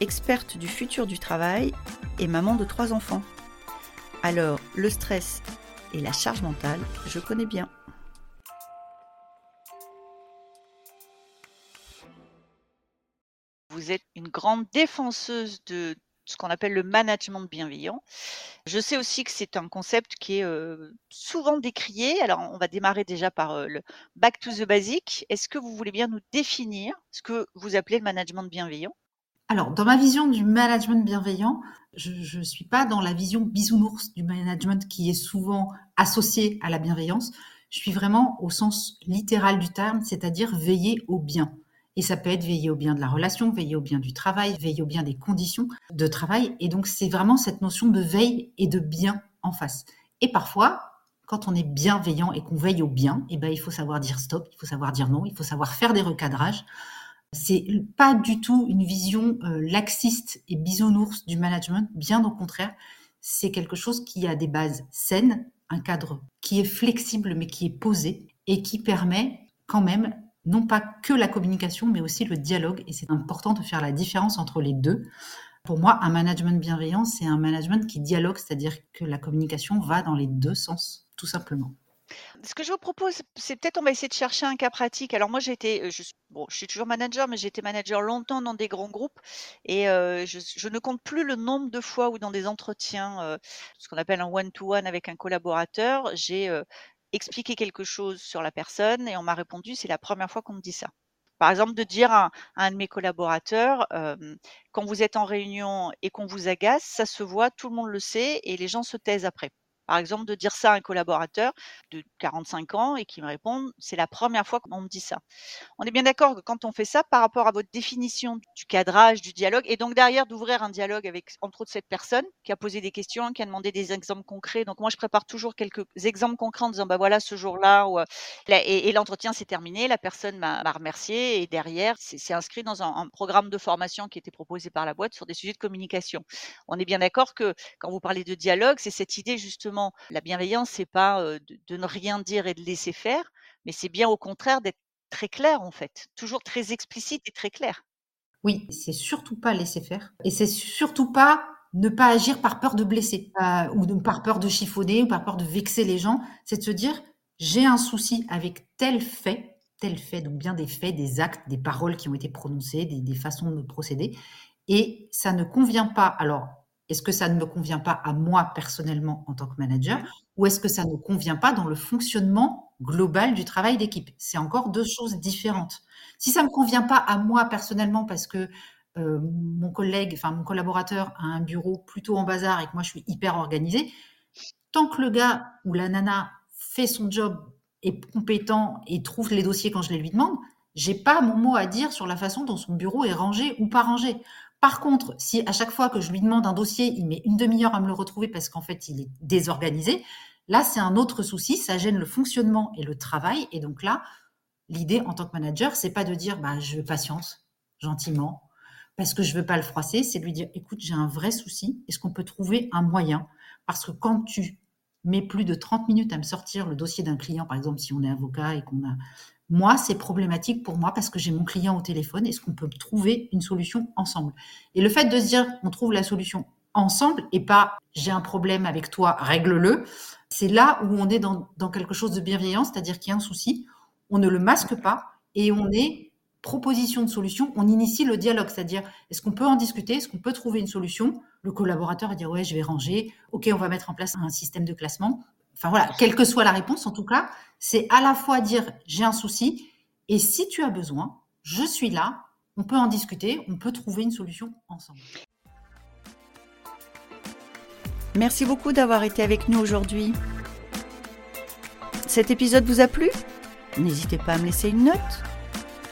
experte du futur du travail et maman de trois enfants. Alors, le stress et la charge mentale, je connais bien. Vous êtes une grande défenseuse de ce qu'on appelle le management bienveillant. Je sais aussi que c'est un concept qui est souvent décrié. Alors, on va démarrer déjà par le back to the basic. Est-ce que vous voulez bien nous définir ce que vous appelez le management bienveillant? Alors, dans ma vision du management bienveillant, je ne suis pas dans la vision bisounours du management qui est souvent associé à la bienveillance. Je suis vraiment au sens littéral du terme, c'est-à-dire veiller au bien. Et ça peut être veiller au bien de la relation, veiller au bien du travail, veiller au bien des conditions de travail. Et donc, c'est vraiment cette notion de veille et de bien en face. Et parfois, quand on est bienveillant et qu'on veille au bien, eh ben, il faut savoir dire stop, il faut savoir dire non, il faut savoir faire des recadrages. C'est pas du tout une vision euh, laxiste et bisounours du management, bien au contraire. C'est quelque chose qui a des bases saines, un cadre qui est flexible mais qui est posé et qui permet quand même non pas que la communication, mais aussi le dialogue. Et c'est important de faire la différence entre les deux. Pour moi, un management bienveillant, c'est un management qui dialogue, c'est-à-dire que la communication va dans les deux sens, tout simplement. Ce que je vous propose, c'est peut-être on va essayer de chercher un cas pratique. Alors moi, j'ai été, je, toujours manager, mais j'ai été manager longtemps dans des grands groupes et je, ne compte plus le nombre de fois où dans des entretiens, ce qu'on appelle un one-to-one avec un collaborateur, j'ai expliquer quelque chose sur la personne et on m'a répondu c'est la première fois qu'on me dit ça. Par exemple, de dire à, un de mes collaborateurs, quand vous êtes en réunion et qu'on vous agace, ça se voit, tout le monde le sait et les gens se taisent après. Par exemple, de dire ça à un collaborateur de 45 ans et qui me répond, c'est la première fois qu'on me dit ça. On est bien d'accord que quand on fait ça par rapport à votre définition du cadrage, du dialogue, et donc derrière d'ouvrir un dialogue avec, entre autres, cette personne qui a posé des questions, qui a demandé des exemples concrets. Donc moi, je prépare toujours quelques exemples concrets en disant, bah voilà, ce jour-là, euh, et, l'entretien s'est terminé, la personne m'a remercié, et derrière, c'est inscrit dans un, un programme de formation qui était proposé par la boîte sur des sujets de communication. On est bien d'accord que quand vous parlez de dialogue, c'est cette idée justement la bienveillance, c'est pas de, ne rien dire et de laisser faire, mais c'est bien au contraire d'être très clair en fait, toujours très explicite et très clair. Oui, c'est surtout pas laisser faire et c'est surtout pas ne pas agir par peur de blesser euh, ou par peur de chiffonner ou par peur de vexer les gens, c'est de se dire j'ai un souci avec tel fait, tel fait, donc bien des faits, des actes, des paroles qui ont été prononcées, des, des façons de procéder, et ça ne convient pas. Alors, est-ce que ça ne me convient pas à moi personnellement en tant que manager ou est-ce que ça ne convient pas dans le fonctionnement global du travail d'équipe? C'est encore deux choses différentes. Si ça ne me convient pas à moi personnellement parce que euh, mon collègue, enfin mon collaborateur a un bureau plutôt en bazar et que moi je suis hyper organisée, tant que le gars ou la nana fait son job, est compétent et trouve les dossiers quand je les lui demande, j'ai pas mon mot à dire sur la façon dont son bureau est rangé ou pas rangé. Par contre, si à chaque fois que je lui demande un dossier, il met une demi-heure à me le retrouver parce qu'en fait, il est désorganisé, là, c'est un autre souci, ça gêne le fonctionnement et le travail. Et donc là, l'idée en tant que manager, c'est pas de dire, bah, je patience, gentiment, parce que je veux pas le froisser, c'est de lui dire, écoute, j'ai un vrai souci, est-ce qu'on peut trouver un moyen? Parce que quand tu mets plus de 30 minutes à me sortir le dossier d'un client, par exemple, si on est avocat et qu'on a moi, c'est problématique pour moi parce que j'ai mon client au téléphone. Est-ce qu'on peut trouver une solution ensemble? Et le fait de se dire on trouve la solution ensemble et pas j'ai un problème avec toi, règle-le, c'est là où on est dans, quelque chose de bienveillant, c'est-à-dire qu'il y a un souci, on ne le masque pas et on est proposition de solution, on initie le dialogue, c'est-à-dire est-ce qu'on peut en discuter, est-ce qu'on peut trouver une solution? Le collaborateur va dire ouais, je vais ranger, ok, on va mettre en place un système de classement, enfin voilà, quelle que soit la réponse, en tout cas, c'est à la fois dire j'ai un souci et si tu as besoin, je suis là, on peut en discuter, on peut trouver une solution ensemble. Merci beaucoup d'avoir été avec nous aujourd'hui. Cet épisode vous a plu? N'hésitez pas à me laisser une note.